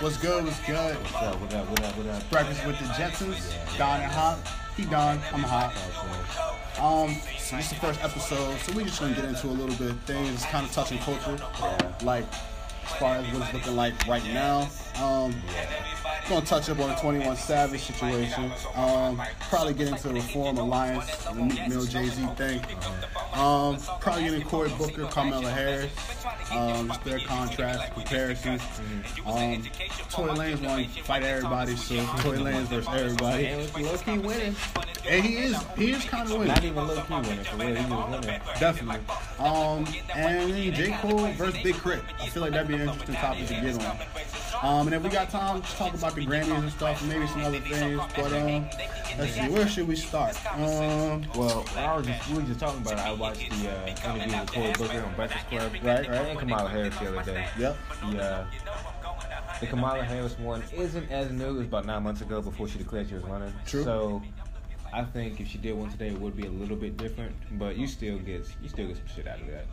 What's good? What's good? What's up? What up? What up? What up? Breakfast with the Jetsons. Don and Hop. He Don. I'm Hop. Um, so this is the first episode, so we just gonna get into a little bit of things, kind of touching culture, like as far as what it's looking like right now. Um, gonna touch up on the 21 Savage situation. Um, probably get into the Reform Alliance, the Meek Mill Jay Z thing. Um, probably get into Cory Booker, Kamala Harris, um, just their contrast comparisons. Um, Tory Lanez want to fight everybody, so Tory Lanez versus everybody, And low key winning. and he is he is kind of winning. Not even low key winning for real. He was winning. Definitely. Um, and J. Cole versus Big Crit. I feel like that'd be an interesting topic to get on. Um, and if we got time, just talk about the Grammys and stuff, maybe some other things. But um, let's see, where should we start? Um, Well, I was just, we were just talking about it. I watched the uh, interview with Cory Booker on Breakfast Club. Right, right. And Kamala Harris the other day. yep. The, uh, the Kamala Harris one isn't as new. It was about nine months ago before she declared she was running. True. So I think if she did one today, it would be a little bit different. But you still get you still get some shit out of that.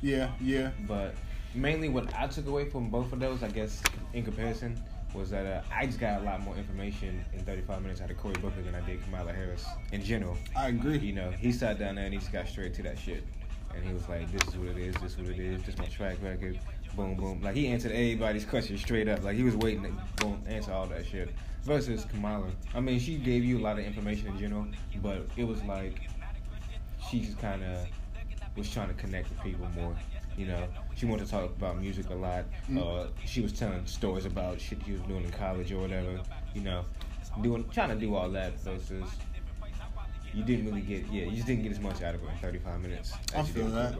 Yeah, yeah. But mainly what I took away from both of those, I guess, in comparison, was that uh, I just got a lot more information in 35 minutes out of Cory Booker than I did Kamala Harris in general. I agree. You know, he sat down there and he just got straight to that shit. And he was like, this is what it is, this is what it is, this my track record, boom, boom. Like, he answered everybody's questions straight up. Like, he was waiting to boom, answer all that shit. Versus Kamala. I mean, she gave you a lot of information in general, but it was like, she just kind of was trying to connect with people more. You know, she wanted to talk about music a lot. Uh, she was telling stories about shit she was doing in college or whatever. You know, doing trying to do all that versus you didn't really get yeah you just didn't get as much out of her in 35 minutes. I feel that.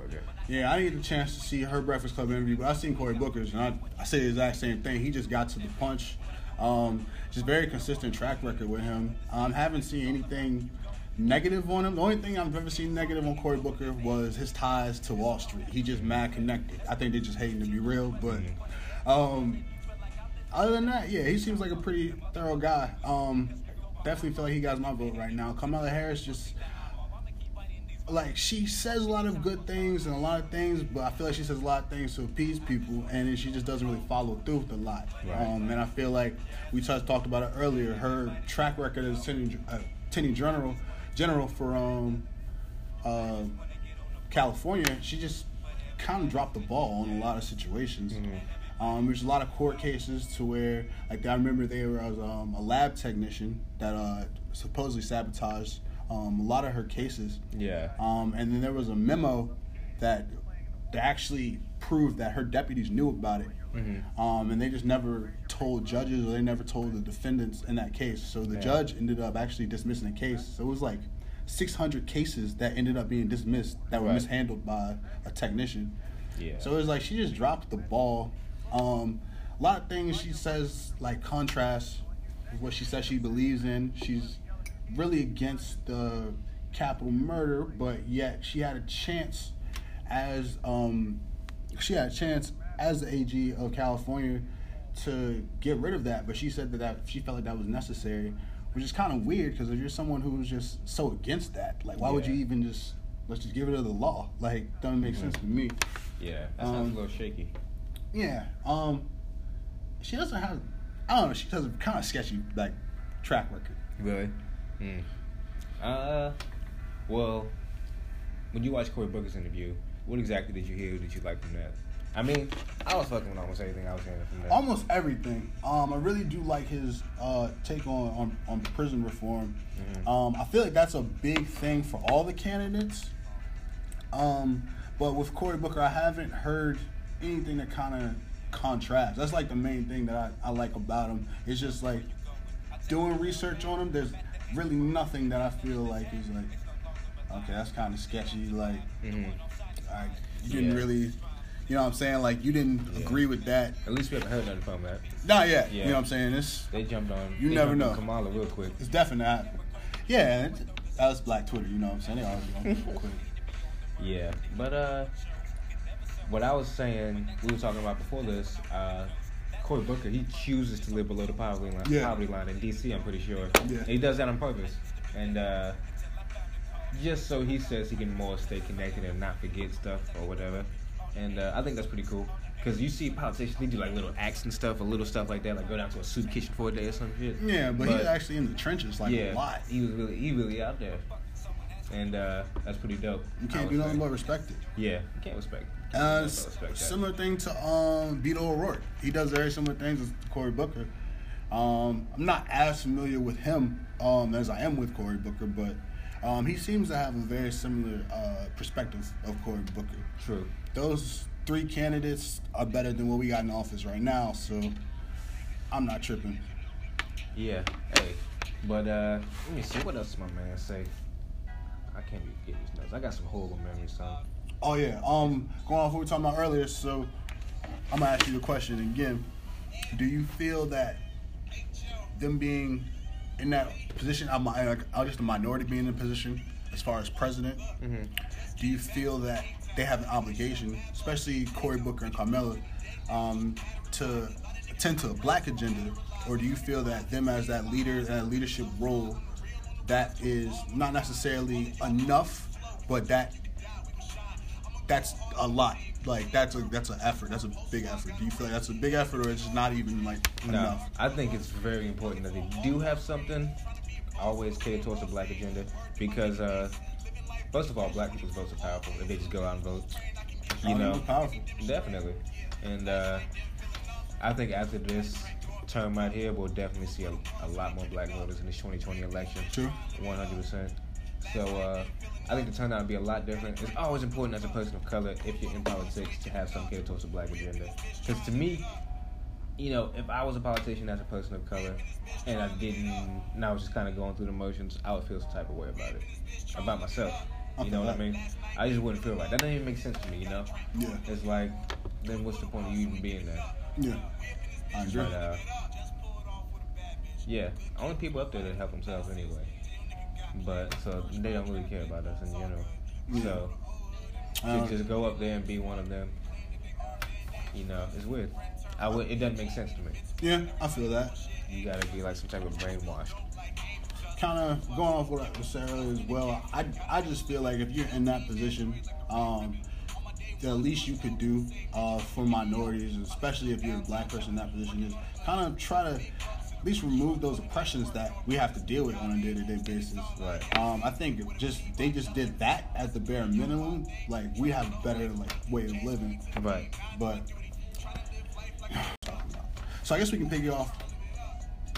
Yeah, I didn't get the chance to see her Breakfast Club interview, but I seen Cory Booker's, and I, I say the exact same thing. He just got to the punch. Um, just very consistent track record with him. Um, haven't seen anything negative on him. The only thing I've ever seen negative on Cory Booker was his ties to Wall Street. He just mad connected. I think they're just hating to be real, but um, other than that, yeah, he seems like a pretty thorough guy. Um, definitely feel like he got my vote right now. Kamala Harris just like she says a lot of good things and a lot of things, but I feel like she says a lot of things to appease people, and then she just doesn't really follow through with a lot. Right. Um, and I feel like we touched talked about it earlier. Her track record as attorney, uh, attorney general, general for um, uh, California, she just kind of dropped the ball on a lot of situations. Um, there's a lot of court cases to where, like, I remember there was um, a lab technician that uh, supposedly sabotaged um, a lot of her cases. Yeah. Um, and then there was a memo that, that actually proved that her deputies knew about it. Mhm. Um, and they just never told judges or they never told the defendants in that case. So the judge ended up actually dismissing the case. So it was like 600 cases that ended up being dismissed that were Right. mishandled by a technician. Yeah. So it was like she just dropped the ball. Um, a lot of things she says like contrast with what she says she believes in. She's really against the capital murder, but yet she had a chance as um, she had a chance as the AG of California to get rid of that. But she said that, that she felt like that was necessary, which is kind of weird because if you're someone who's just so against that, like why would you even just let's just get rid of the law? Like doesn't make sense to me. yeah. That sounds um, a little shaky. Yeah. Um, she doesn't have. I don't know. She has a kind of sketchy like track record. Really? Hmm. Uh, well, when you watched Cory Booker's interview, what exactly did you hear? Did you like from that? I mean, I was fucking with almost everything I was hearing from that. Almost everything. Um, I really do like his uh, take on, on on prison reform. Mhm. Um, I feel like that's a big thing for all the candidates. Um, but with Cory Booker, I haven't heard anything that kind of contrasts. That's like the main thing that I, I like about him. It's just like doing research on him. There's really nothing that I feel like is like, okay, that's kind of sketchy. Like, Mhm. like you didn't Yeah. really, you know what I'm saying? Like you didn't Yeah. agree with that. At least we haven't heard nothing from that. Not yet. Yeah. You know what I'm saying? It's They jumped on. You never know. Kamala real quick. it's definitely not. Yeah, that was Black Twitter. You know what I'm saying? They always on real quick. Yeah, but uh, what I was saying, we were talking about before this. Uh, Cory Booker, he chooses to live below the poverty line. Yeah. Poverty line in DC, I'm pretty sure. Yeah. And he does that on purpose, and uh, just so he says he can more stay connected and not forget stuff or whatever. And uh, I think that's pretty cool. Cause you see politicians, they do like little acts and stuff, or little stuff like that, like go down to a soup kitchen for a day or some shit. Yeah, but, he's actually in the trenches like yeah, a lot. He was really, he really out there, and uh, that's pretty dope. You can't do nothing but respect it. Yeah, you can't respect. Uh, can't s- respect that. similar thing to um, Beto O'Rourke. He does very similar things as Cory Booker. Um, I'm not as familiar with him um, as I am with Cory Booker, but um, he seems to have a very similar uh, perspective of Cory Booker. True. Those three candidates are better than what we got in office right now, so I'm not tripping. Yeah. Hey, but uh, let me see what else my man say. I can't be getting these notes. I got some horrible memories, son. Oh yeah. Um, going off what we were talking about earlier, so I'm gonna ask you a question again. Do you feel that them being in that position, I'm, I'm just a minority being in a position as far as president, Mm-hmm. do you feel that they have an obligation, especially Cory Booker and Kamala, um, to attend to a black agenda, or do you feel that them as that leader that leadership role, that is not necessarily enough, but that that's a lot. Like that's a that's an effort. That's a big effort. Do you feel like that's a big effort, or it's just not even like No, enough? I think it's very important that they do have something. Always cater towards the black agenda because, uh, first of all, black people's votes are powerful if they just go out and vote. You Oh, know, powerful. definitely. And uh, I think after this term right here, we'll definitely see a, a lot more black voters in this 2020 election. True. 100%. So uh, I think the turnout will be a lot different. It's always important as a person of color, if you're in politics, to have some cater towards the black agenda. Because to me, you know, if I was a politician as a person of color, and I didn't, and I was just kind of going through the motions, I would feel some type of way about it, about myself. You know what I mean? I just wouldn't feel right. That doesn't even make sense to me. You know? Yeah. It's like, then what's the point of you even being there? Yeah, I agree. But uh, yeah, only people up there that help themselves anyway. But so they don't really care about us in general. Yeah. So to just go up there and be one of them, you know, it's weird. I would. It doesn't make sense to me. yeah, I feel that. You gotta be like some type of brainwashed. kind of going off what I was saying earlier as well, I, I just feel like if you're in that position, um, the least you could do uh, for minorities, especially if you're a black person in that position, is kind of try to at least remove those oppressions that we have to deal with on a day-to-day basis. Right. Um, I think just they just did that at the bare minimum. Like we have a better like way of living, Right. but so I guess we can piggy off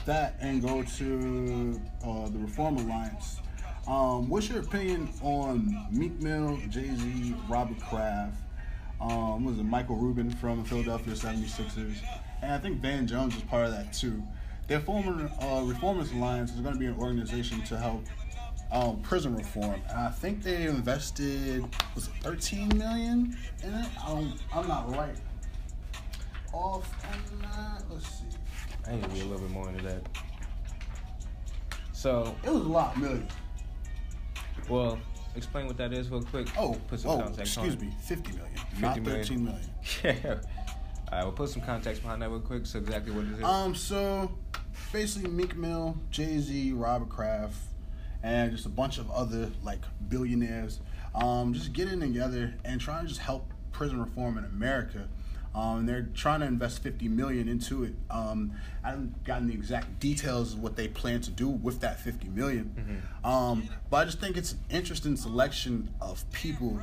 that and go to uh, the Reform Alliance. Um, what's your opinion on Meek Mill, Jay Z, Robert Kraft? Um, was it Michael Rubin from the Philadelphia 76ers? And I think Van Jones is part of that too. Their former uh, Reformers Alliance is going to be an organization to help um, prison reform. And I think they invested was it 13 million in it. I don't, I'm not right off on that. Let's see. I need to be a little bit more into that. So, It was a lot, million. well, explain what that is real quick. Oh, put some oh, context on excuse it. me, 50 million, 50 not million. 13 million. Yeah. Right, we'll put some context behind that real quick. So exactly what it is. Um, so basically, Meek Mill, Jay Z, Robert Kraft, and just a bunch of other like billionaires, um, just getting together and trying to just help prison reform in America. Um, they're trying to invest 50 million into it. Um, I haven't gotten the exact details of what they plan to do with that 50 million. Um, but I just think it's an interesting selection of people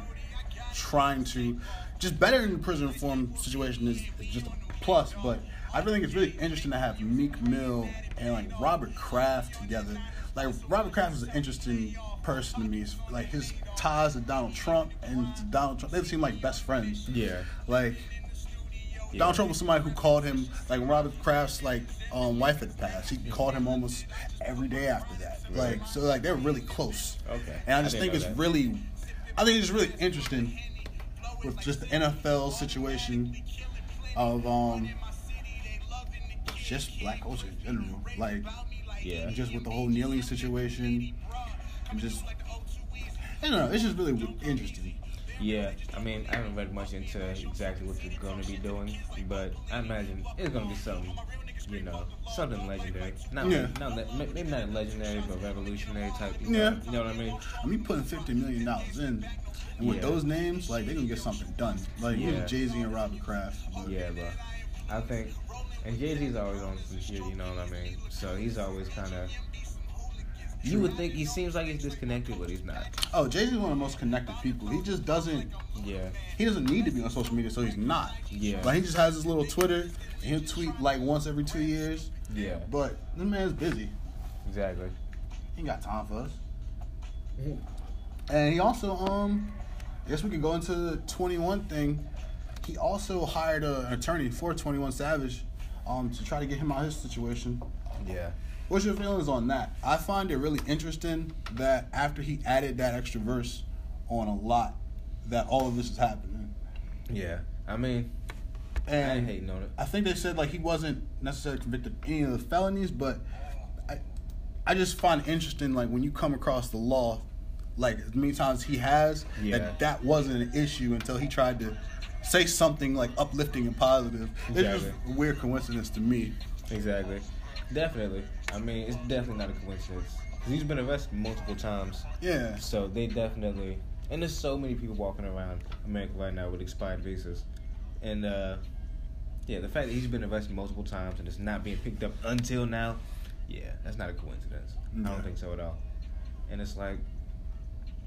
trying to just better in the prison reform situation is, is just a plus. But I really think it's really interesting to have Meek Mill and like Robert Kraft together. Like Robert Kraft is an interesting person to me. It's like his ties to Donald Trump and Donald Trump, they seem like best friends. yeah. Like yeah. Donald Trump was somebody who called him like Robert Kraft's like um, wife had passed. He called him almost every day after that. Right. Like so, like they're really close. Okay. And I I just didn't think it's that. really, I think it's really interesting with just the NFL situation of um just black culture in general. Like Yeah. just with the whole kneeling situation and just I don't know. It's just really interesting. Yeah, I mean, I haven't read much into exactly what they're going to be doing, but I imagine it's going to be something you know, something legendary. Not, Yeah. not le- maybe not legendary, but revolutionary type. You Yeah. know, you know what I mean? I mean, putting fifty million dollars in, and with Yeah. those names, like they can get something done. Like Yeah. Jay Z and Robert Kraft. But Yeah, bro. I think, and Jay Z's always on some shit. You know what I mean? So he's always kind of. You would think he seems like he's disconnected, but he's not. Oh, Jay Z is one of the most connected people. He just doesn't. Yeah. He doesn't need to be on social media, so he's not. Yeah. Like he just has his little Twitter, and he'll tweet like once every two years. Yeah. But this man's busy. Exactly. He ain't got time for us. And he also, um, I guess we could go into the 21 thing. He also hired a, an attorney for 21 Savage um, to try to get him out of his situation. Yeah. What's your feelings on that? I find it really interesting that after he added that extra verse on a lot, that all of this is happening. Yeah. I mean, I ain't hating on it. I think they said like he wasn't necessarily convicted of any of the felonies, but I, I just find it interesting like when you come across the law, like as many times he has, Yeah. that that wasn't an issue until he tried to say something like uplifting and positive. It's just a weird coincidence to me. Exactly. Definitely. I mean, it's definitely not a coincidence. 'Cause he's been arrested multiple times. Yeah. So they definitely, and there's so many people walking around America right now with expired visas, and uh, yeah, the fact that he's been arrested multiple times and it's not being picked up until now, yeah, that's not a coincidence. I don't think so at all. And it's like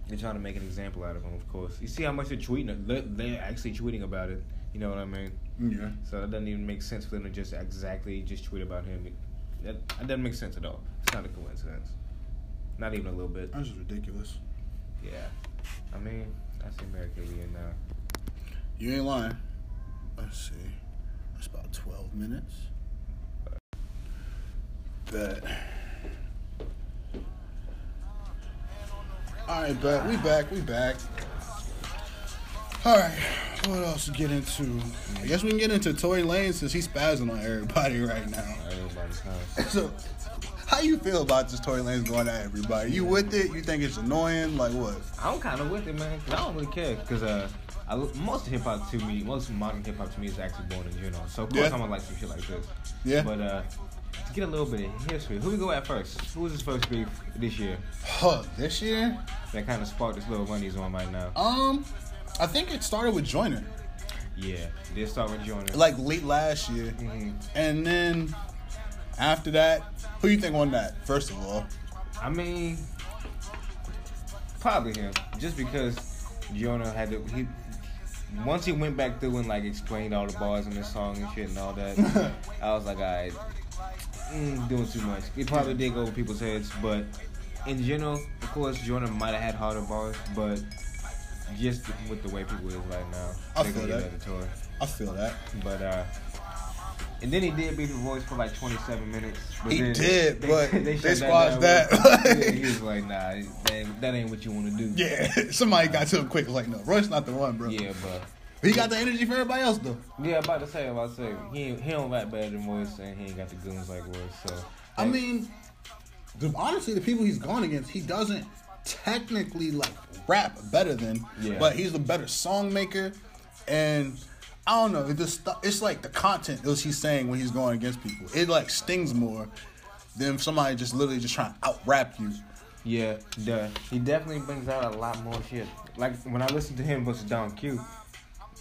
they're trying to make an example out of him. Of course, you see how much they're tweeting. They're, they're actually tweeting about it. You know what I mean? Yeah. So that doesn't even make sense for them to just exactly just tweet about him. That, that doesn't make sense at all. It's not a coincidence. Not even a little bit. That's just ridiculous. Yeah. I mean, that's the America we in now. You ain't lying. Let's see. That's about 12 minutes. Bet. Alright, bet. We back. We back. Alright. What else to get into? I guess we can get into Tory Lane since he's spazzing on everybody right now. Everybody's time. So, how you feel about this Tory Lane's going at everybody? You with it? You think it's annoying? Like what? I'm kind of with it, man. 'cause I don't really care. Because uh, I, most hip hop to me, most modern hip hop to me is actually born in general. So, of course, Yeah. I'm to like some shit like this. Yeah. But uh, to get a little bit of history, who we go at first? Who was his first beef this year Huh, this year? that kind of sparked this little run he's on right now? Um, I think it started with Joyner. Yeah. Did start with Joyner. like late last year, hmm and then after that, who you think won that? First of all, I mean, probably him. Just because Joyner had to. He, once he went back through and like explained all the bars in the song and shit and all that, I was like, alright, mm, doing too much. It probably did go over people's heads, but in general, of course, Joyner might have had harder bars, but just with the way people is right now, I they're feel that. give to Tory. I feel that But uh. And then he did beat the Royce for like 27 minutes. But He did, but they shut squashed that. yeah, he was like, nah, that ain't, that ain't what you want to do. yeah. Somebody got to him quick, like no, Royce not the one, bro. Yeah, but he got the energy for everybody else though. yeah, about to say, about to say, he he don't rap better than Royce, and he ain't got the goons like Royce. So I mean, the, honestly, the people he's gone against, he doesn't technically like rap better than, Yeah. but he's a better song maker, and I don't know. It just it's like the content that he's saying when he's going against people. It like stings more than somebody just literally just trying to out rap you. yeah, duh. he definitely brings out a lot more shit. Like when I listened to him versus Don Q,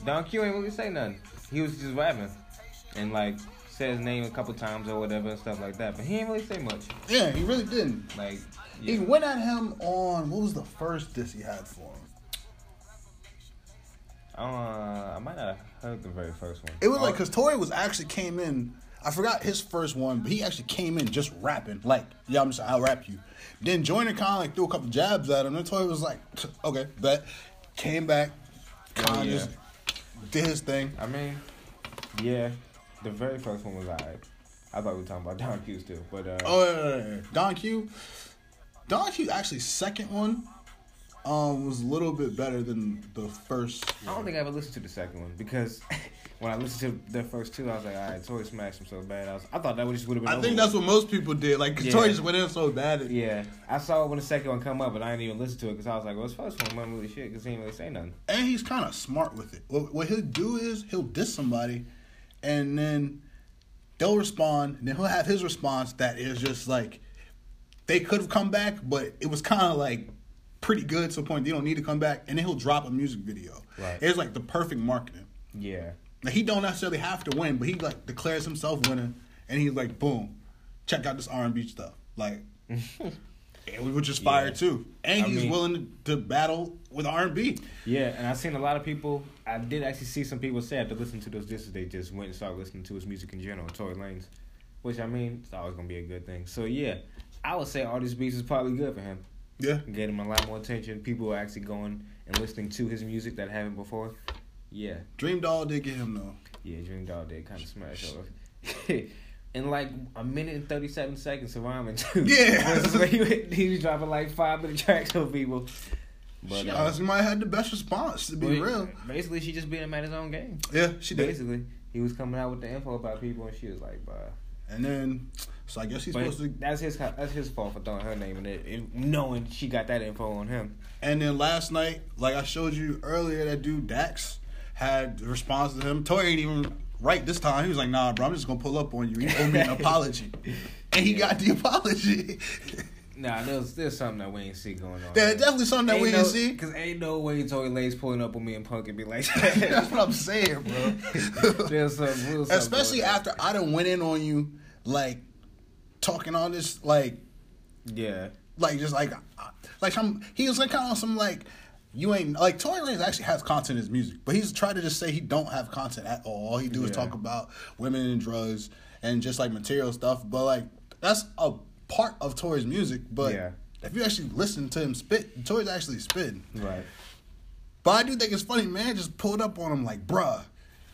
Don Q ain't really say nothing. He was just rapping and like said his name a couple times or whatever and stuff like that. But he ain't really say much. Yeah, he really didn't. Like He went at him on what was the first diss he had for him? Uh, I might not have heard the very first one. It was Oh, like because Tory was actually came in. I forgot his first one, but he actually came in just rapping, like, "Yeah, I'm just I'll rap you." Then Joyner kind of like threw a couple jabs at him. And Tory was like, "Okay, bet." Came back, kind of Oh, yeah. just did his thing. I mean, yeah, the very first one was alright. I thought we were talking about Don Q still, but uh, Oh, yeah, yeah, yeah. Don Q. Don Q actually second one um was a little bit better than the first. I don't think I ever listened to the second one because when I listened to the first two, I was like, all right, Tory smashed him so bad. I was, I thought that would just would have been. I think that's what most people did. Like Yeah. Tory just went in so bad. Yeah, I saw it when the second one come up, but I didn't even listen to it because I was like, well, his first one wasn't really shit because he didn't really say nothing. and he's kind of smart with it. What, what he'll do is he'll diss somebody, and then they'll respond, and then he'll have his response that is just like they could have come back, but it was kind of like pretty good to the point they don't need to come back, and then he'll drop a music video. Right. It's like the perfect marketing. Yeah. Like he don't necessarily have to win, but he like declares himself winning, and he's like, boom, check out this R and B stuff, like, and which is fire Yeah. too, and I he's mean- willing to battle with R and B. Yeah, and I've seen a lot of people. I did actually see some people say after listening to those discs, they just went and started listening to his music in general, Tory Lanez, which I mean, it's always gonna be a good thing. So yeah, I would say all these beats is probably good for him. Yeah, Get him a lot more attention. People are actually going and listening to his music that haven't before. Yeah, Dream Doll did get him though. yeah, Dream Doll did kind of smash over. In like a minute and thirty seven seconds of rhyming too. Yeah. He, was dropping like five minute tracks on people. But she uh, honestly might have had the best response to be real. Basically, she just beat him at his own game. Yeah, she did. Basically, he was coming out with the info about people, and she was like, "Bruh." And then, so I guess he's But supposed to. that's his that's his fault for throwing her name in it, and knowing she got that info on him. And then last night, like I showed you earlier, that dude Dax had response to him. Tory ain't even right this time. He was like, "Nah, bro, I'm just gonna pull up on you. You owe me an apology," and he got the apology. Nah, there's there's something that we ain't see going on. There's definitely something that we no, didn't see. Cause ain't no way Tory Lanez pulling up on me and Punk and be like, That's what I'm saying, bro. there's some, Especially after I done went in on you, like talking all this, like yeah, like just like like some he was like kind of some like you ain't like Tory Lanez actually has content in his music, but he's trying to just say he don't have content at all. All he do is talk about women and drugs and just like material stuff. But like that's a part of Tory's music. But Yeah. if you actually listen to him spit, Tory's actually spitting. right. But I do think it's funny, man. Just pulled up on him like, bruh,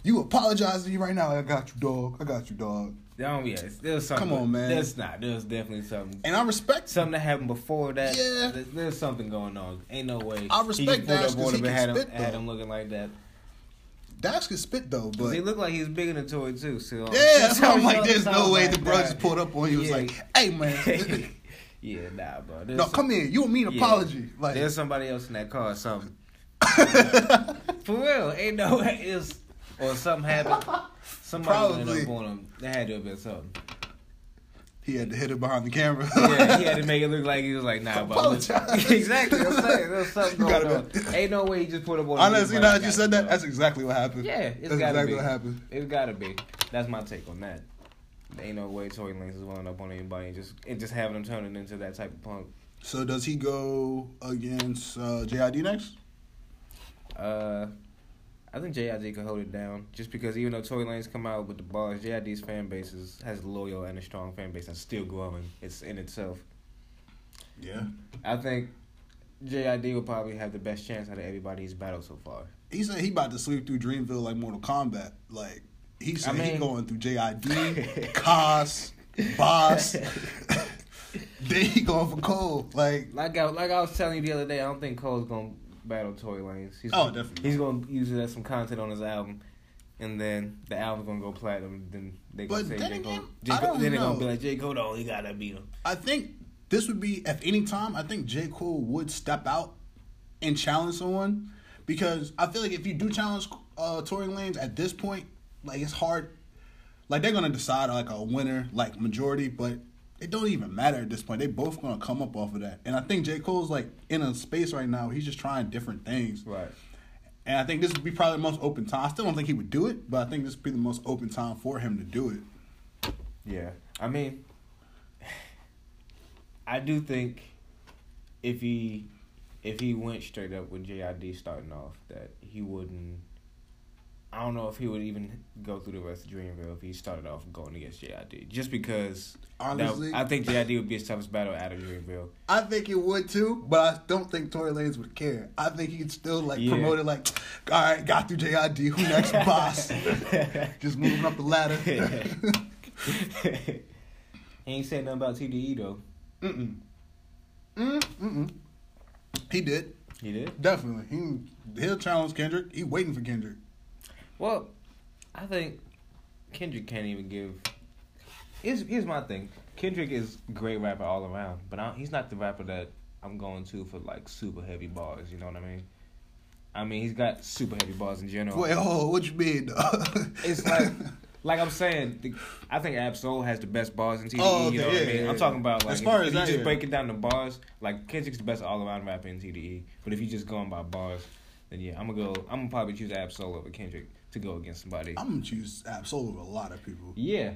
you apologize to me right now. I got you, dog. I got you, dog. Um, yeah, there's something. Come on, man. There's not. There's definitely something. And I respect something that happened before that. Yeah. There's, there's something going on. Ain't no way. I respect just pulled Dax up 'cause on he him can had him, spit, had him looking like that. Dax can spit though, but he looked like he's bigger than toy too. So Yeah, that's why I'm like, there's no way like the bro that. just pulled up on you. It was like, hey man, yeah, nah, bro. There's no, some- come here. You owe me an yeah. apology. Like, there's somebody else in that car or something. For real, ain't no way it's or something happened. Somebody ended Probably. up on him. There had to have been something. he had to hit it behind the camera. Yeah, he had to make it look like he was like, nah, but Apologize. exactly. I'm saying there's something going gotta on. Ain't no way he just put up on. Honestly, him. now that you said that, that's exactly what happened. Yeah, it's that's gotta exactly be. what happened. It's gotta be. That's my take on that. There ain't no way Tory Lanez is rolling up on anybody and just and just having them turning into that type of punk. So does he go against uh, JID next? Uh, I think JID can hold it down just because even though Tory Lanez come out with the bars, JID's fan base is, has a loyal and a strong fan base that's still growing. It's in itself. Yeah. I think JID will probably have the best chance out of everybody he's battled so far. He said he about to sweep through Dreamville like Mortal Kombat. Like he said I he going through JID, Cozz, Bas. then he going for Cole. Like Like I like I was telling you the other day, I don't think Cole's gonna battle Tory Lanez. He's Oh, definitely. He's gonna use it as some content on his album, and then the album's gonna go platinum. Then they gonna But say J Cole. J. Cole then they're gonna be like J Cole. Oh, he gotta beat him. I think this would be if any time I think J Cole would step out and challenge someone because I feel like if you do challenge uh, Tory Lanez at this point, like it's hard. Like they're gonna decide like a winner, like majority, but it don't even matter at this point. They both gonna come up off of that, and I think J Cole's like in a space right now. He's just trying different things, Right. and I think this would be probably the most open time. I still don't think he would do it, but I think this would be the most open time for him to do it. Yeah. I mean, I do think if he if he went straight up with JID starting off, that he wouldn't. I don't know if he would even go through the rest of Dreamville if he started off going against JID. Just because that- Honestly- I think JID would be his toughest battle out of Dreamville. I think it would too, but I don't think Tory Lanez would care. I think he'd still like Yeah. promote it like, all right, got through JID, who next Bas? Just moving up the ladder. he ain't said nothing about TDE though. mm-mm. Mm, mm-mm. He did. He did. Definitely. He he'll challenge Kendrick. He waiting for Kendrick. Well, I think Kendrick can't even give. Here's, here's my thing. Kendrick is a great rapper all around, but I, he's not the rapper that I'm going to for like super heavy bars. You know what I mean? I mean, he's got super heavy bars in general. Wait, oh, what you mean? It's like like I'm saying, the, I think Ab-Soul has the best bars in TDE. Oh, you know okay, what I yeah, mean? yeah, I'm talking about like As far if, as if you just yeah. break it down to bars, like Kendrick's the best all around rapper in TDE. But if you just going by bars, then yeah, I'm gonna go. I'm gonna probably choose Ab-Soul over Kendrick to go against somebody. I'm gonna choose Ab-Soul over a lot of people. Yeah,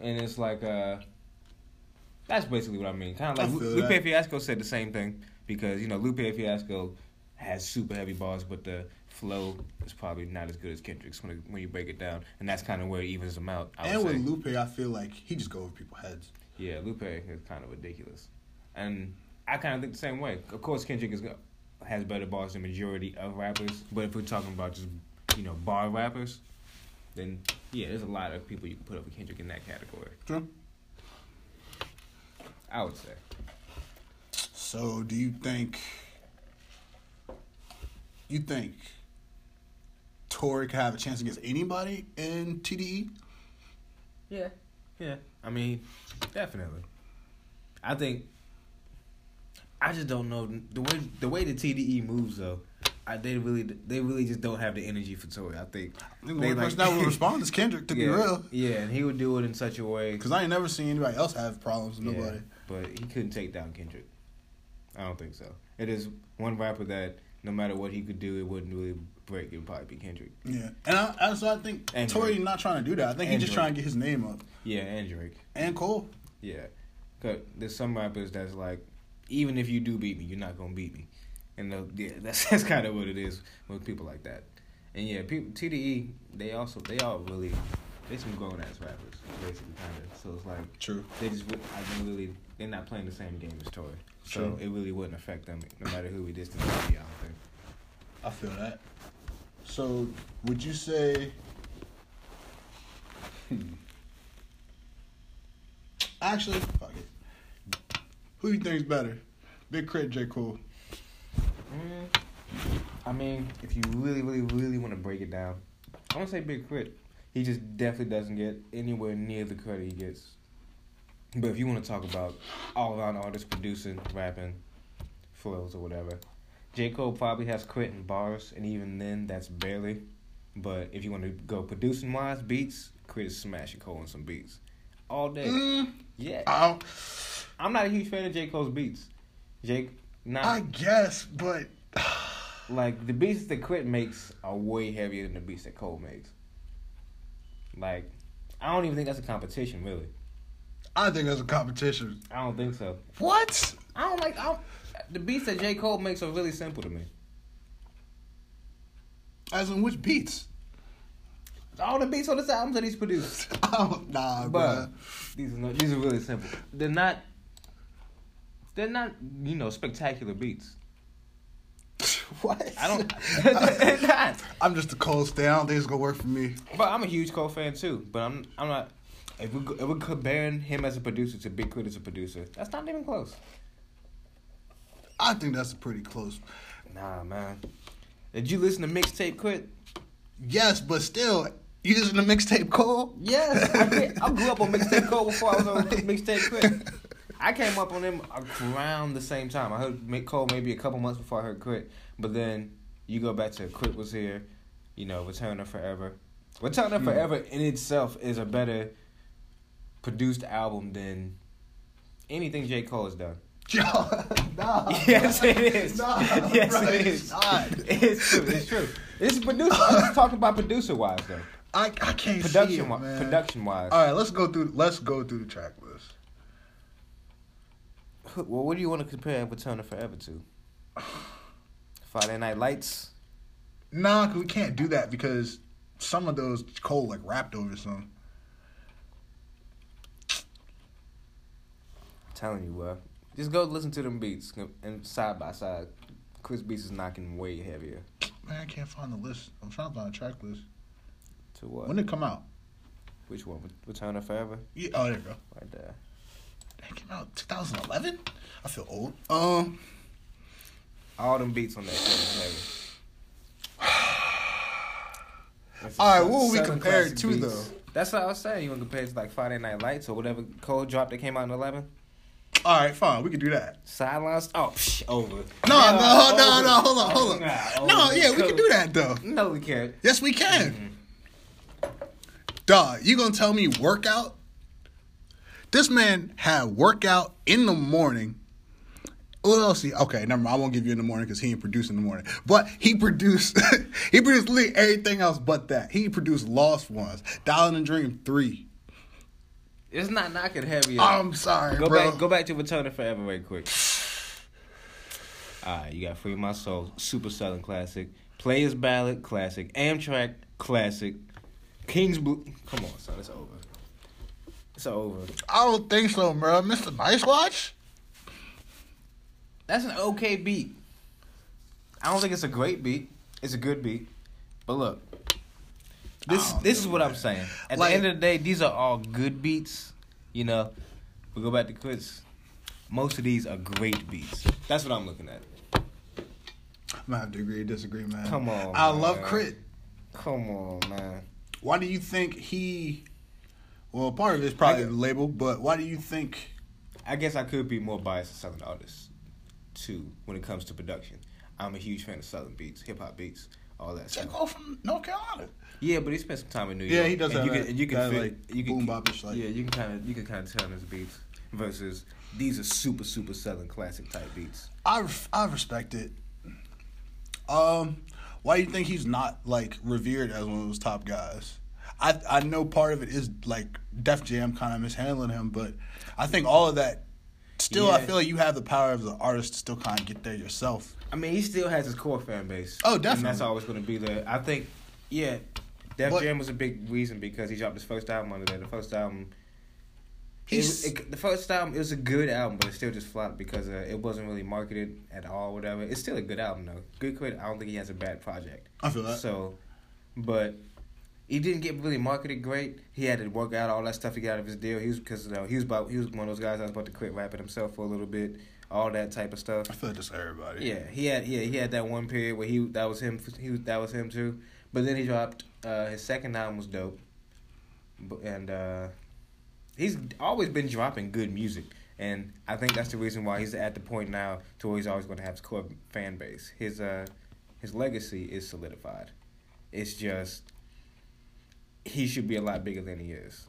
and it's like uh, that's basically what I mean. Kind of like feel Lupe. Fiasco said the same thing because you know Lupe Fiasco has super heavy bars, but the flow is probably not as good as Kendrick's when when you break it down, and that's kind of where it evens them out. I and with say. Lupe, I feel like he just go over people's heads. yeah, Lupe is kind of ridiculous, and I kind of think the same way. Of course, Kendrick is has better bars than majority of rappers, but if we're talking about just you know bar rappers, then yeah, there's a lot of people you can put up with Kendrick in that category. True. I would say. So, do you think you think Tory could have a chance against anybody in E? TDE? Yeah, yeah. I mean, definitely. I think. I just don't know the way the way the TDE moves though. I, they really they really just don't have the energy for Tory. I think. The only like- person that would respond is Kendrick, to yeah, be real. Yeah, and he would do it in such a way. Because I ain't never seen anybody else have problems with Yeah, nobody. but he couldn't take down Kendrick. I don't think so. It is one rapper that no matter what he could do, it wouldn't really break. It would probably be Kendrick. Yeah, and I, I, so I think And Tory Drake. not trying to do that. I think he's just trying to get his name up. Yeah, and Drake. And Cole. Yeah, cause there's some rappers that's like, even if you do beat me, you're not gonna beat me, and uh, yeah, that's that's kind of what it is with people like that. And yeah, people TDE they also they all really they some grown ass rappers basically kind of. So it's like True. they just I don't really they're not playing the same game as Tory, so True. it really wouldn't affect them no matter who we distance. I don't think. I feel that. So, would you say? Hmm. Actually, fuck it. Who you think's better, Big K.R.I.T., J Cole? Mm, I mean, if you really, really, really want to break it down, I to say Big Crit. He just definitely doesn't get anywhere near the credit he gets. But if you want to talk about all around artists producing, rapping, flows or whatever, J Cole probably has K.R.I.T. in bars, and even then, that's barely. But if you want to go producing wise, beats, K.R.I.T. is smashing Cole on some beats all day. Mm, Yeah, I'm not a huge fan of J Cole's beats. Jake, not I guess, but like the beats that K.R.I.T. makes are way heavier than the beats that Cole makes. Like, I don't even think that's a competition, really. I think that's a competition. I don't think so. What? I don't like. I don't, the beats that J Cole makes are really simple to me. As in which beats? All the beats on this album that he's produced, Oh, nah, but bruh. these are not, these are really simple. They're not. They're not, you know, spectacular beats. what? I don't. they're not. I'm just a cold stay. I don't think it's gonna work for me. But I'm a huge Cole fan too. But I'm I'm not. If we if we're comparing him as a producer to Big K.R.I.T. as a producer, that's not even close. I think that's a pretty close. Nah, man. Did you listen to mixtape K.R.I.T.? Yes, but still, you listen to mixtape Cole? Yes, I, did. I grew up on mixtape Cole before I was on mixtape Crit. I came up on him around the same time. I heard Cole maybe a couple months before I heard K.R.I.T., but then you go back to K.R.I.T. was here, you know, Return of Forever. Return of Hmm. Forever in itself is a better produced album than anything J Cole has done. Nah. Yes, it is. Nah, yes, bro, it's is. It's true. It's true. It's producer. I'm talking about producer wise though. I, I can't see it, man. production wise. All right, let's go through. Let's go through the track list. Well, what do you want to compare Return of Forever to? Friday Night Lights. Nah, 'cause we can't do that because some of those Cole like rapped over some. I'm telling you, bro. Just go listen to them beats and side by side. Chris Beats is knocking way heavier. Man, I can't find the list. I'm trying to find a track list. To what? When did it come out? Which one? Return of Forever? Yeah, oh, there you go. Right there. That came out 2011. I feel old. Um, All them beats on that shit is heavy. That's All right, what would we southern compare it to, beats. though? That's what I was saying. You want to compare it to like Friday Night Lights or whatever Cole drop that came out in 11? all right, fine. We can do that. Sidelines? Oh, psh, over. No, no, no, over. no. Hold on, hold on. Nah, No, yeah, we can do that though. No, we can't. Yes, we can. Dog, you gonna tell me workout? This man had workout in the morning. What else? He, okay, never mind. I won't give you in the morning because he ain't produced in the morning. But he produced, he produced literally everything else but that. He produced Lost Ones, Dial and Dream Three. It's not knocking heavy. I'm sorry, go bro. back. Go back to Return of Forever, right quick. All right, you got Free My Soul, Super Southern Classic, Players Ballad Classic, Amtrak Classic, King's Blue. Come on, son, it's over. It's over. I don't think so, bro. Mr. Nice Watch. That's an okay beat. I don't think it's a great beat. It's a good beat. But look, this oh, this is what I'm saying. At Like- the end of the day, these are all good beats. You know, we go back to Chris. Most of these are great beats. That's what I'm looking at. I'm gonna have to agree or disagree, man. Come on, I man. love Crit. Come on, man. Why do you think he? Well, part of it's probably the label, but why do you think? I guess I could be more biased to Southern artists, too, when it comes to production. I'm a huge fan of Southern beats, hip hop beats, all that J. stuff. Cole from North Carolina. Yeah, but he spent some time in New York. Yeah, he does and have you that- can, and you can that, fit, like, you can, boom bap-ish, like- yeah, you can kind of you can kind of tell in his beats versus these are super super Southern classic type beats. I I respect it. Um, why do you think he's not like revered as one of those top guys? I I know part of it is like Def Jam kind of mishandling him, but I think all of that. Still, I feel like you have the power as an artist to still kind of get there yourself. I mean, he still has his core fan base. Oh, definitely. And that's always going to be there. I think, yeah, Def But- Jam was a big reason because he dropped his first album under there. The first album. It, it, the first album it was a good album, but it still just flopped because uh, it wasn't really marketed at all. Whatever, it's still a good album though. Good credit. I don't think he has a bad project. I feel that. So, but he didn't get really marketed great. He had to work out all that stuff to get out of his deal. He was because you know, he was about he was one of those guys that was about to quit rapping himself for a little bit. All that type of stuff. I feel like just everybody. Yeah, he had yeah he had that one period where he that was him he was, that was him too. But then he dropped uh, his second album was dope, and uh, he's always been dropping good music. And I think that's the reason why he's at the point now to where he's always going to have his core fan base. His uh his legacy is solidified. It's just he should be a lot bigger than he is.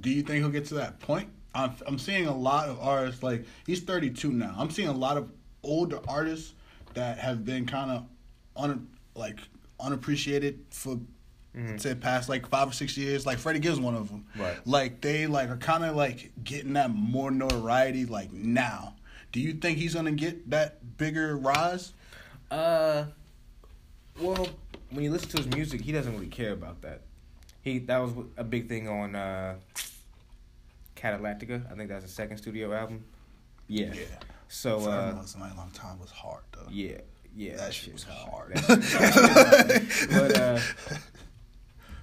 Do you think he'll get to that point? I'm, I'm seeing a lot of artists like he's 32 now. I'm seeing a lot of older artists that have been kind of un like unappreciated for Mhm. say past like five or six years. Like Freddie Gibbs, one of them. Right. Like they like are kind of like getting that more notoriety like now. Do you think he's gonna get that bigger rise? Uh, well, when you listen to his music, he doesn't really care about that. He that was a big thing on uh, Cadillactica. I think that's the second studio album. Yeah. So Forever uh, Somebody Long Time was hard though. yeah, yeah, That shit was hard. That shit- was hard. but uh,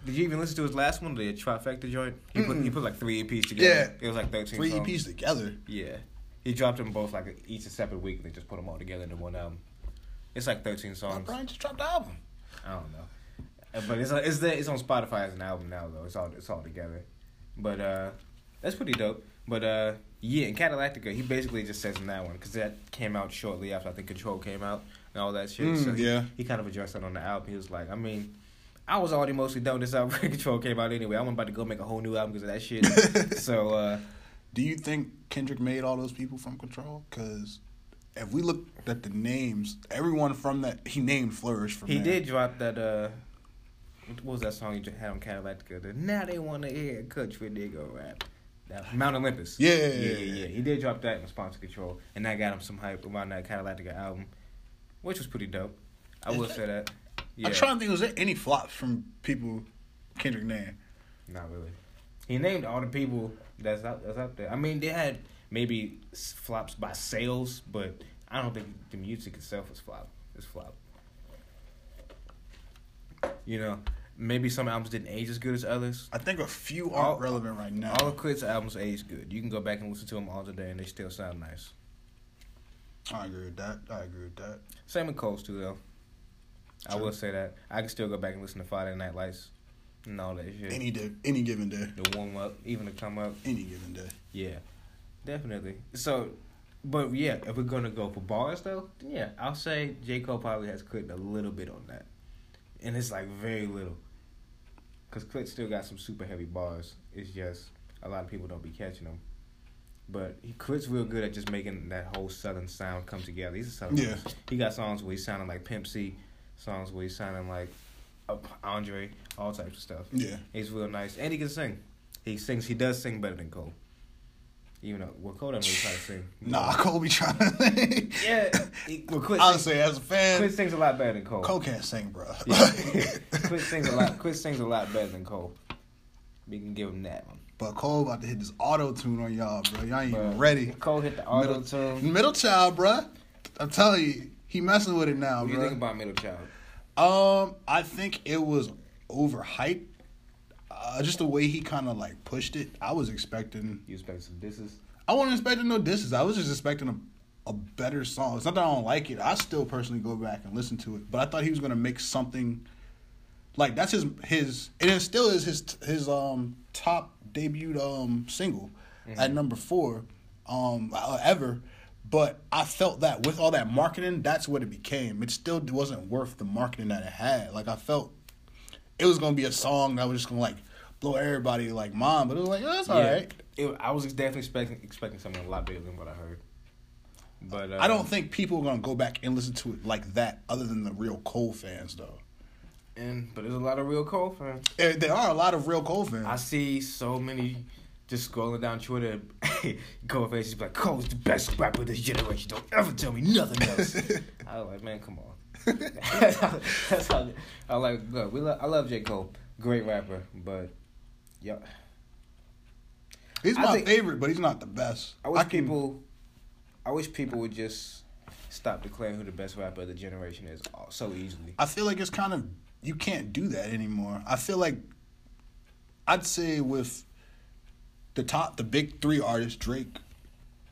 did you even listen to his last one, the trifecta joint? He put he put like three EPs together. Yeah. it was like thirteen. Three songs. EPs together. Yeah, he dropped them both like each a separate week. and They just put them all together into one album. It's like thirteen songs. Brian just dropped the album. I don't know, but it's it's there, it's on Spotify as an album now though. It's all it's all together, but uh, that's pretty dope. But uh, yeah, in Cadillactica, he basically just says in that one because that came out shortly after I think Control came out and all that shit. Mm, so he, yeah. he kind of addressed that on the album. He was like, I mean. I was already mostly done this album when Control came out anyway. I'm about to go make a whole new album because of that shit. so uh, Do you think Kendrick made all those people from Control? Because if we look at the names, everyone from that he named flourished from He there. did drop that. uh What was that song he had on Cadillactica? The uh, now they want to hear country nigga rap. That, Mount Olympus. Yeah. yeah, yeah, yeah. He did drop that in response to Control, and that got him some hype around that Cadillactica album, which was pretty dope. I Is will that- say that. Yeah, I'm trying to think. Was there any flops from people Kendrick named? not really. He named all the people that's out that's out there. I mean, they had maybe flops by sales, but I don't think the music itself was flop. It's flop. You know, maybe some albums didn't age as good as others. I think a few aren't relevant right now. All of K.R.I.T.'s albums age good. You can go back and listen to them all today, and they still sound nice. I agree with that. I agree with that. Same with Cole's too, though. I will say that I can still go back and listen to Friday Night Lights and all that shit. Any day, any given day, the warm up, even the come up. any given day. Yeah, definitely. So, but yeah, if we're gonna go for bars though, yeah, I'll say J Cole probably has clicked a little bit on that, and it's like very little. Cause K.R.I.T. still got some super heavy bars. It's just a lot of people don't be catching them. But he K.R.I.T.'s real good at just making that whole southern sound come together. He's a southern. Yeah. He got songs where he's sounding like Pimp C, songs where he's sounding like uh, Andre, all types of stuff. Yeah. He's real nice, and he can sing. He sings. He does sing better than Cole. Even though well, Cole doesn't really try to sing. Nah, Cole be trying to. Yeah. He, well, K.R.I.T., Honestly, sings, as a fan, K.R.I.T. sings a lot better than Cole. Cole can't sing, bro. Yeah. K.R.I.T. sings a lot. K.R.I.T. sings a lot better than Cole. We can give him that one. but Cole about to hit this auto tune on y'all, bro. Y'all ain't even ready. Cole hit the auto tune. Middle child, bro. I'm telling you, he messing with it now, What do you think about Middle Child? Um, I think it was overhyped. Uh, just the way he kind of like pushed it. I was expecting. You expect some disses? I wasn't expecting no disses. I was just expecting a, a better song. It's not that I don't like it. I still personally go back and listen to it. But I thought he was gonna make something. Like that's his his and it still is his his um top debuted um single at number four um uh, ever. But I felt that with all that marketing, that's what it became. It still wasn't worth the marketing that it had. Like I felt it was gonna be a song that was just gonna like blow everybody like mom, but it was like, oh, that's all right. It, I was definitely expecting expecting something a lot bigger than what I heard. But uh, I don't think people are gonna go back and listen to it like that, other than the real Cole fans, though. And but there's a lot of real Cole fans. Eh, There are a lot of real Cole fans. I see so many just scrolling down Twitter. Cole fans just be like Cole's the best rapper of this generation. Don't ever tell me nothing else. I was like, man, come on. that's how, that's how I like. Look, we lo- I love J Cole, great rapper, but yeah, he's I my think- favorite, but he's not the best. I wish can- people, I wish people would just stop declaring who the best rapper of the generation is so easily. I feel like it's kind of you can't do that anymore. I feel like I'd say with the top, the big three artists: Drake,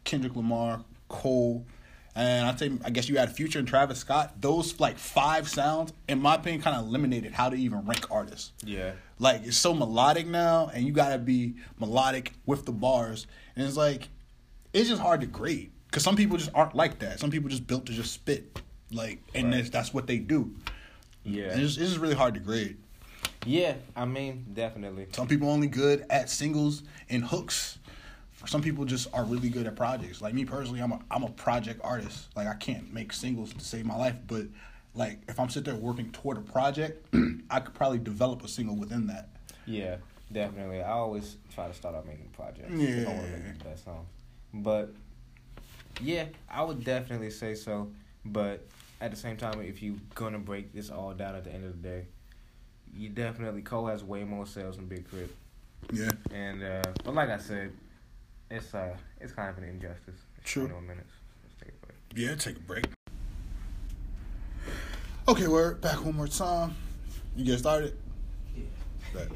Kendrick Lamar, Cole, and I'd say I guess you had Future and Travis Scott. Those like five sounds, in my opinion, kind of eliminated how to even rank artists. Yeah, Like it's so melodic now, and you gotta be melodic with the bars, and it's like it's just hard to grade because some people just aren't like that. Some people just built to just spit, like, and Right. that's, that's what they do. yeah, And it's, it's just really hard to grade. yeah. I mean, definitely. Some people only good at singles and hooks. Some people, just are really good at projects. Like me personally, I'm a I'm a project artist. Like I can't make singles to save my life, but like if I'm sitting there working toward a project, I could probably develop a single within that. Yeah, definitely. I always try to start out making projects. if I want to Yeah. make the best song. But yeah, I would definitely say so. But at the same time, if you're gonna break this all down at the end of the day, you definitely Cole has way more sales than Big Crit. Yeah. And uh, but like I said, it's uh it's kind of an injustice. It's True. minutes. Let's take a break. Yeah, take a break. Okay, we're back one more time. You get started? Yeah. Right.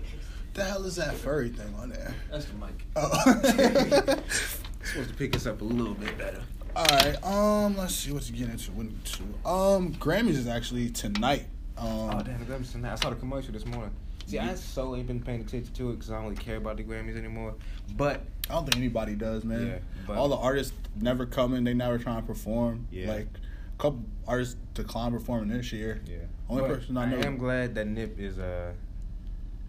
The hell is that furry thing on there? That's the mic. Oh. Supposed to pick us up a little bit better. All right. Um, let's see what's getting into. What to? Um, Grammys is actually tonight. Um, Oh damn, the Grammys tonight. I saw the commercial this morning. See, I so ain't been paying attention to it because I don't really care about the Grammys anymore. But I don't think anybody does, man. Yeah, but- All the artists never coming. They never trying to perform. Yeah. Like, a couple artists declined performing this year. yeah, Only But person I know. I am glad that Nip is uh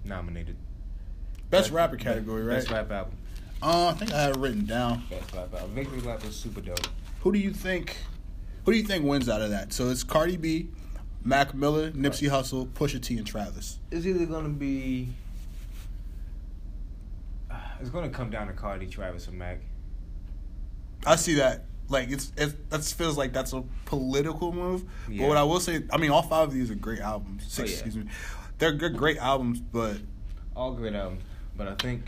nominated. Best rapper category, right? Best rap album. Uh, I think I have it written down. Best rap album. Victory Lap was super dope. Who do you think? Who do you think wins out of that? So it's Cardi B, Mac Miller, Nipsey Hussle, Pusha T, and Travis. It's either gonna be. Uh, it's gonna come down to Cardi, Travis, and Mac. I see that. Like it's it that feels like that's a political move. But what I will say, I mean, all five of these are great albums. Oh, Six, Oh, yeah. excuse me. They're good, great albums, but All great albums, but I think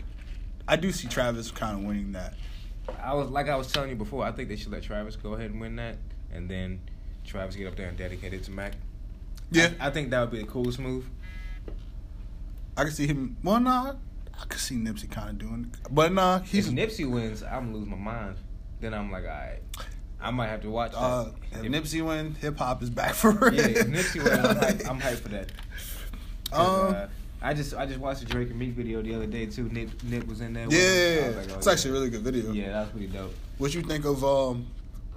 I do see Travis kind of winning that. I was like I was telling you before. I think they should let Travis go ahead and win that, and then Travis get up there and dedicate it to Mac. Yeah, I, I think that would be the coolest move. I, can see him. Well, nah, I could see Nipsey kind of doing, it. but nah, he's if Nipsey wins, I'm gonna lose my mind. Then I'm like, all right, I might have to watch that. uh, if If- Nipsey win, hip hop is back for real. yeah, if Nipsey wins, I'm hyped, I'm hyped for that. Um, uh, I just I just watched the Drake and Meek video the other day too. Nip Nip was in there. with yeah, him. I was like, oh, it's yeah. actually a really good video. Yeah, that's pretty dope. What you think of um,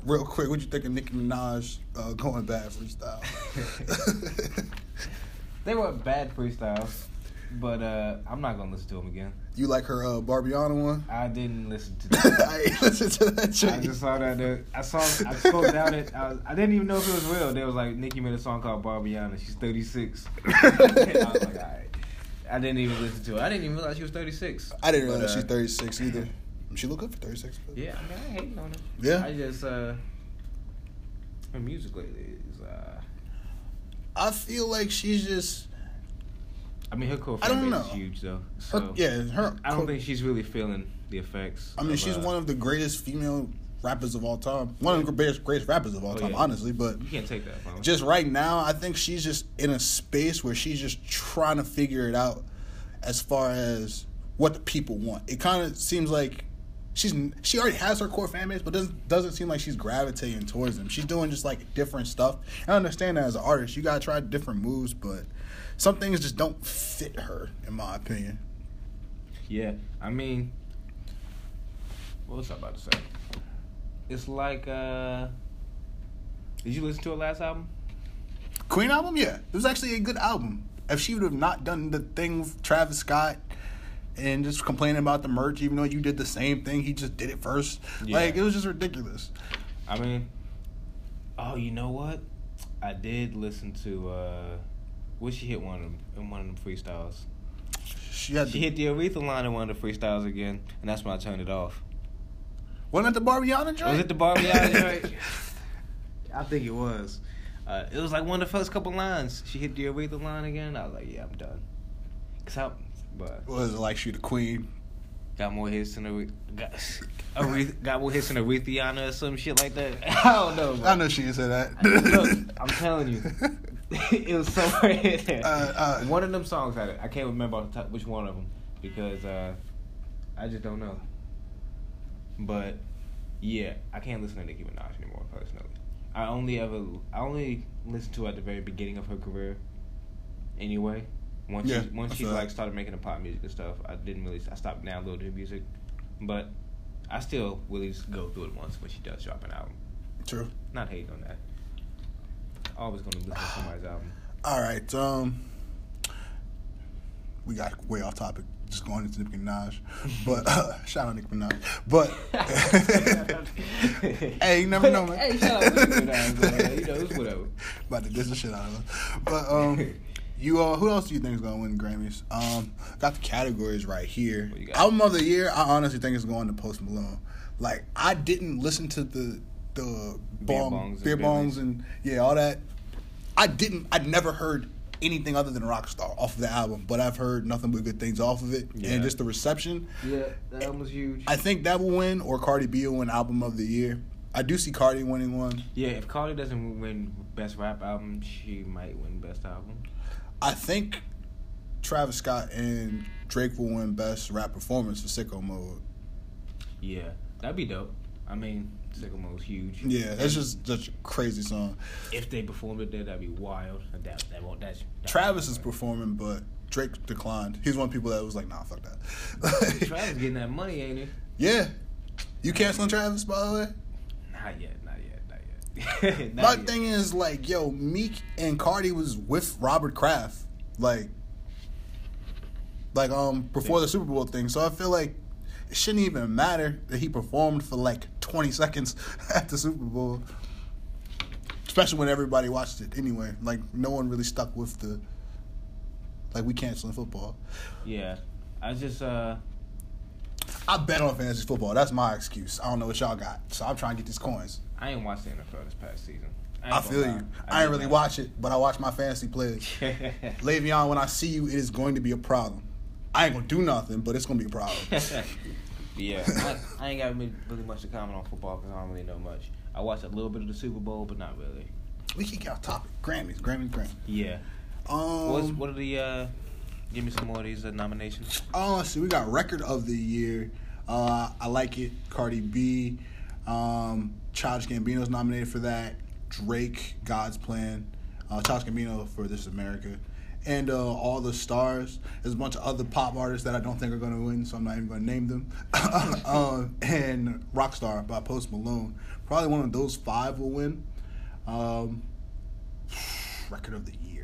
real quick? What you think of Nicki Minaj uh, going bad freestyle? They were bad freestyles. but uh, I'm not gonna listen to them again. You like her uh, Barbiana one? I didn't listen to that. I ain't listen to that I just saw that. There. I saw. I scrolled down it. I, was, I didn't even know if it was real. There was like Nicki made a song called Barbiana. She's 36. I was like, all right. I didn't even listen to it. I didn't even realize she was 36. I didn't But, realize uh, she's 36 either. She look good for 36. Yeah, I mean, I hating on her. Yeah. I just uh, her music lately is. uh I feel like she's just. I mean, her core fan base is huge though. Her, yeah, her. I don't think she's really feeling the effects. I mean, of, she's uh, one of the greatest female rappers of all time. One of the greatest, greatest rappers of all Oh, time, yeah. honestly. But You can't take that from her. just right now, I think she's just in a space where she's just trying to figure it out as far as what the people want. It kind of seems like she's she already has her core fan base, but doesn't doesn't seem like she's gravitating towards them. She's doing just like different stuff. I understand that as an artist, you gotta try different moves, but some things just don't fit her, in my opinion. Yeah, I mean, what was I about to say? It's like, uh, did you listen to her last album? Queen album, yeah, it was actually a good album. If she would have not done the thing with Travis Scott and just complaining about the merch, even though you did the same thing, he just did it first. Yeah. Like it was just ridiculous. I mean, oh, you know what? I did listen to, uh, what she hit one of them in one of them freestyles. She had She the, hit the Aretha line in one of the freestyles again, and that's when I turned it off. wasn't it the Barbiana joint? Was it the Barbie Eyes joint? I think it was. Uh, it was like one of the first couple lines. She hit the Aretha line again. I was like, yeah, I'm done. Cause I, but Was it like she the queen? got more hits than Aretha, got, Aretha, got more hits than Aretha or some shit like that. I don't know. Bro. I know she didn't say that. Look, I'm telling you, it was somewhere in there. Uh, uh, one of them songs had it. I can't remember off the top which one of them because uh, I just don't know. But yeah, I can't listen to Nicki Minaj anymore personally. I only ever I only listened to her at the very beginning of her career. Anyway, once Yeah, she once she like started making the pop music and stuff, I didn't really I stopped downloading her music, but I still will at least go through it once when she does drop an album. True. Not hating on that. Always gonna listen to somebody's album. All right. Um, we got way off topic. Just going into Nicki Minaj, but uh, shout out Nicki Minaj. But hey, you never know, man. Hey, shout out to Nicki Minaj. You know, it's whatever. About to diss the shit out of her. But um, you uh, who else do you think is gonna win Grammys? Um, got the categories right here. What you got? Album of the year. I honestly think it's going to Post Malone. Like I didn't listen to the the Beer bong, bongs and bongs and yeah all that. I didn't. I'd never heard anything other than Rockstar off of the album, but I've heard nothing but good things off of it, Yeah. and just the reception. Yeah, that album was huge. I think that will win, or Cardi B will win Album of the Year. I do see Cardi winning one. yeah, if Cardi doesn't win Best Rap Album, she might win Best Album. I think Travis Scott and Drake will win Best Rap Performance for Sicko Mode. Yeah, that'd be dope. I mean, Sicko Mode's huge. Yeah, that's just such a crazy song. If they performed it there, that'd be wild. That that won't. That's that Travis is performing, but Drake declined. He's one of the people that was like, "Nah, fuck that." Travis getting that money, ain't he? yeah, you canceling Travis by the way. Not yet. Not yet. Not yet. Not My yet. thing is like, yo, Meek and Cardi was with Robert Kraft, like, like um before the Super Bowl thing. So I feel like it shouldn't even matter that he performed for like 20 seconds at the Super Bowl, especially when everybody watched it anyway. Like no one really stuck with the like we canceling football. Yeah, I just uh. I bet on fantasy football. That's my excuse. I don't know what y'all got, so I'm trying to get these coins. I ain't watched the NFL this past season. ain't I feel lie. you. I ain't really not. watch it, but I watch my fantasy plays. Le'Veon, when I see you, it is going to be a problem. I ain't gonna do nothing, but it's gonna be a problem. yeah, I, I ain't got really, really much to comment on football because I don't really know much. I watched a little bit of the Super Bowl, but not really. we get off topic. Grammys, Grammys, Grammys. Yeah. Um, What's, what are the? uh Give me some more of these uh, nominations. Oh, see. We got record of the year. Uh, I like it. Cardi B, um, Childish Gambino's nominated for that. Drake, God's Plan, uh, Childish Gambino for This Is America, and uh, all the stars. There's a bunch of other pop artists that I don't think are going to win, so I'm not even going to name them. um, and Rockstar by Post Malone. Probably one of those five will win. Um, record of the year.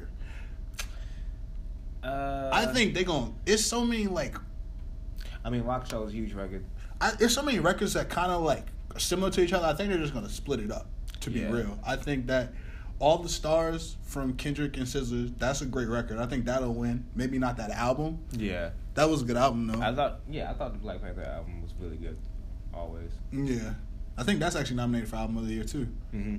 Uh, I I think they're going to it's so many like I mean, Rock Show is a huge record. I, there's so many records that kind of like are similar to each other. I think they're just gonna split it up. To be Yeah. real, I think that all the stars from Kendrick and SZA. That's a great record. I think that'll win. Maybe not that album. Yeah, That was a good album though. I thought. Yeah, I thought the Black Panther album was really good. Always. yeah, I think that's actually nominated for album of the year too. Mm-hmm.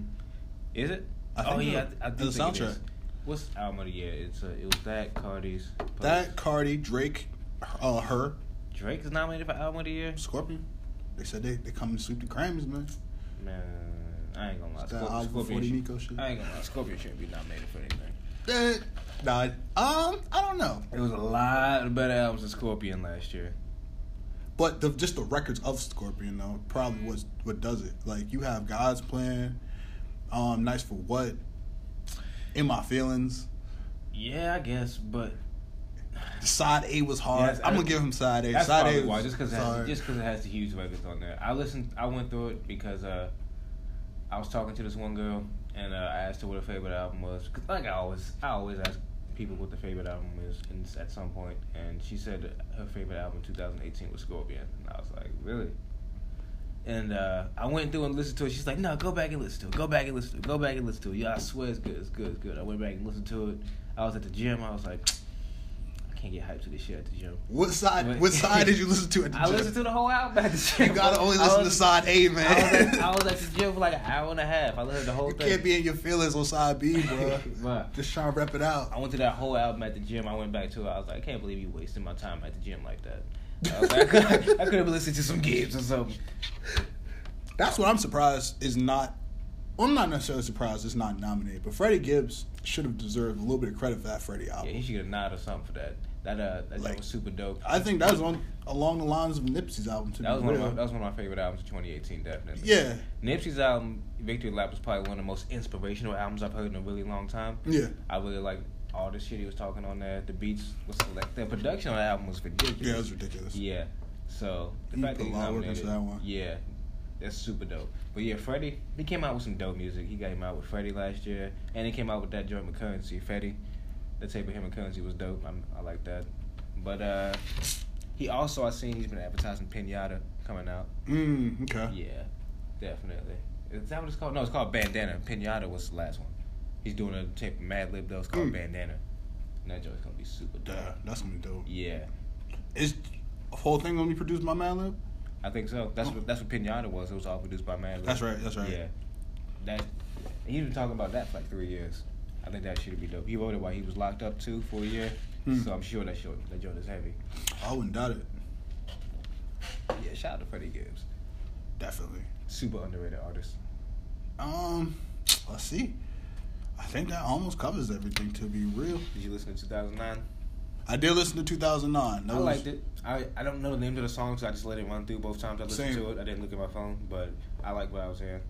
Is it? I oh think yeah, so. I, I do The think it soundtrack. What's album of the year? It's uh, it was that Cardi's. Post. That Cardi, Drake, uh, her, Drake is nominated for album of the year. Scorpion. They said they they come and sweep the Grammys, man. Man, I ain't gonna lie. That Scorp- Scorpion, 40 should- Nico shit. I ain't gonna lie. Scorpion shouldn't be nominated for anything. Eh, nah, um, I don't know, There was a lot of better albums than Scorpion last year. but the, just the records of Scorpion though probably was what does it. Like you have God's Plan, um, Nice for What, In My Feelings. Yeah, I guess, but Side A was hard. I'm gonna give him Side A. that's side probably A why. Just because it has, just because it has the huge records on there. I listened. I went through it because uh, I was talking to this one girl and uh, I asked her what her favorite album was. 'Cause like I always, I always ask people what their favorite album is, and at some point, and she said her favorite album in 2018 was Scorpion, and I was like, really? And uh, I went through and listened to it. She's like, "No, go back and listen to it. Go back and listen to it. Go back and listen to it. Yeah, I swear it's good. It's good. It's good." I went back and listened to it. I was at the gym. I was like, "I can't get hyped to this shit at the gym." what side? But- What side did you listen to at the I gym? listened to the whole album at the gym. you gotta only I listen to Side A, man. I was, at, I was at the gym for like an hour and a half. I listened to the whole you thing. can't be in your feelings on Side B, bro. Just trying to rep it out. I went to that whole album at the gym. I went back to it. I was like, I can't believe you wasted my time at the gym like that. I, like, I could, I could have listened to some Gibbs or something. That's what I'm surprised is not. Well, I'm not necessarily surprised it's not nominated, but Freddie Gibbs should have deserved a little bit of credit for that Freddie album. Yeah, he should get a nod or something for that. That uh, that Like, was super dope. I think that was on along the lines of Nipsey's album. To that was one of my that was one of my favorite albums of 2018, definitely. Yeah, Nipsey's album, Victory Lap, was probably one of the most inspirational albums I've heard in a really long time. yeah, I really like all the shit he was talking on there. The beats was select. The production on the album was ridiculous. yeah. It was ridiculous. Yeah. So the He fact that lot nominated, that one. yeah, that's super dope. But yeah, Freddie, he came out with some dope music. He got him out with Freddie last year, and he came out with that joint with Curren$y. Freddie, the tape of him and Curren$y was dope. I'm, I like that. But uh, he also I seen he's been advertising Pinata coming out. Mm, okay. Yeah, definitely. Is that what it's called? No, it's called Bandana. Pinata was the last one. He's doing a tape of Madlib though. It's called Mm. Bandana. And that joint's gonna be super dope. Yeah, that's gonna be dope. Yeah. Is the whole thing gonna be produced by Madlib? I think so. That's what that's what Pinata was. It was all produced by Madlib. That's right. That's right. Yeah. That he's been talking about that for like three years. I think that should be dope. He wrote it while he was locked up too for a year. Hmm. So I'm sure that joint that joint is heavy. I wouldn't doubt it. Yeah, shout out to Freddie Gibbs. Definitely. Super underrated artist. Um, let's see. I think that almost covers everything. To be real, Did you listen to 2009? I did listen to 2009. That I was, liked it. I, I don't know the names of the songs. So I just let it run through both times I listened Same. to it. I didn't look at my phone, but I like what I was hearing.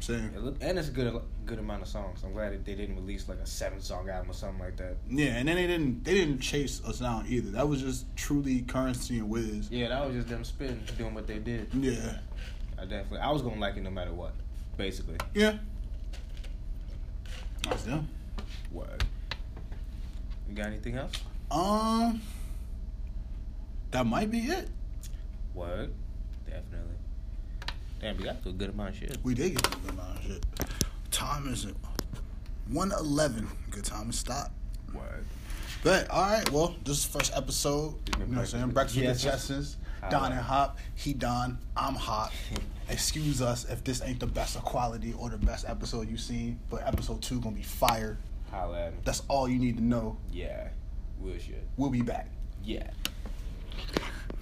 Same. It looked, and it's a good good amount of songs. I'm glad that they didn't release like a seven song album or something like that. Yeah, and then they didn't they didn't chase us down either. That was just truly Curren$y and Wiz. Yeah, that was just them spitting, doing what they did. Yeah. I definitely, I was gonna like it no matter what, basically. Yeah. That's them. Word. You got anything else? Um That might be it. Word. Definitely. Damn, we got to a good amount of shit. We did get to a good amount of shit. Time is one eleven. Good time to stop. Word. But all right, well, this is the first episode. You know what I'm saying? Breakfast with the Jetsons. Don and Hop. He Don. I'm Hop. excuse us if this ain't the best of quality or the best episode you've seen, but episode two gonna be fire. Holla That's all you need to know. Yeah. We'll. We'll be back. Yeah.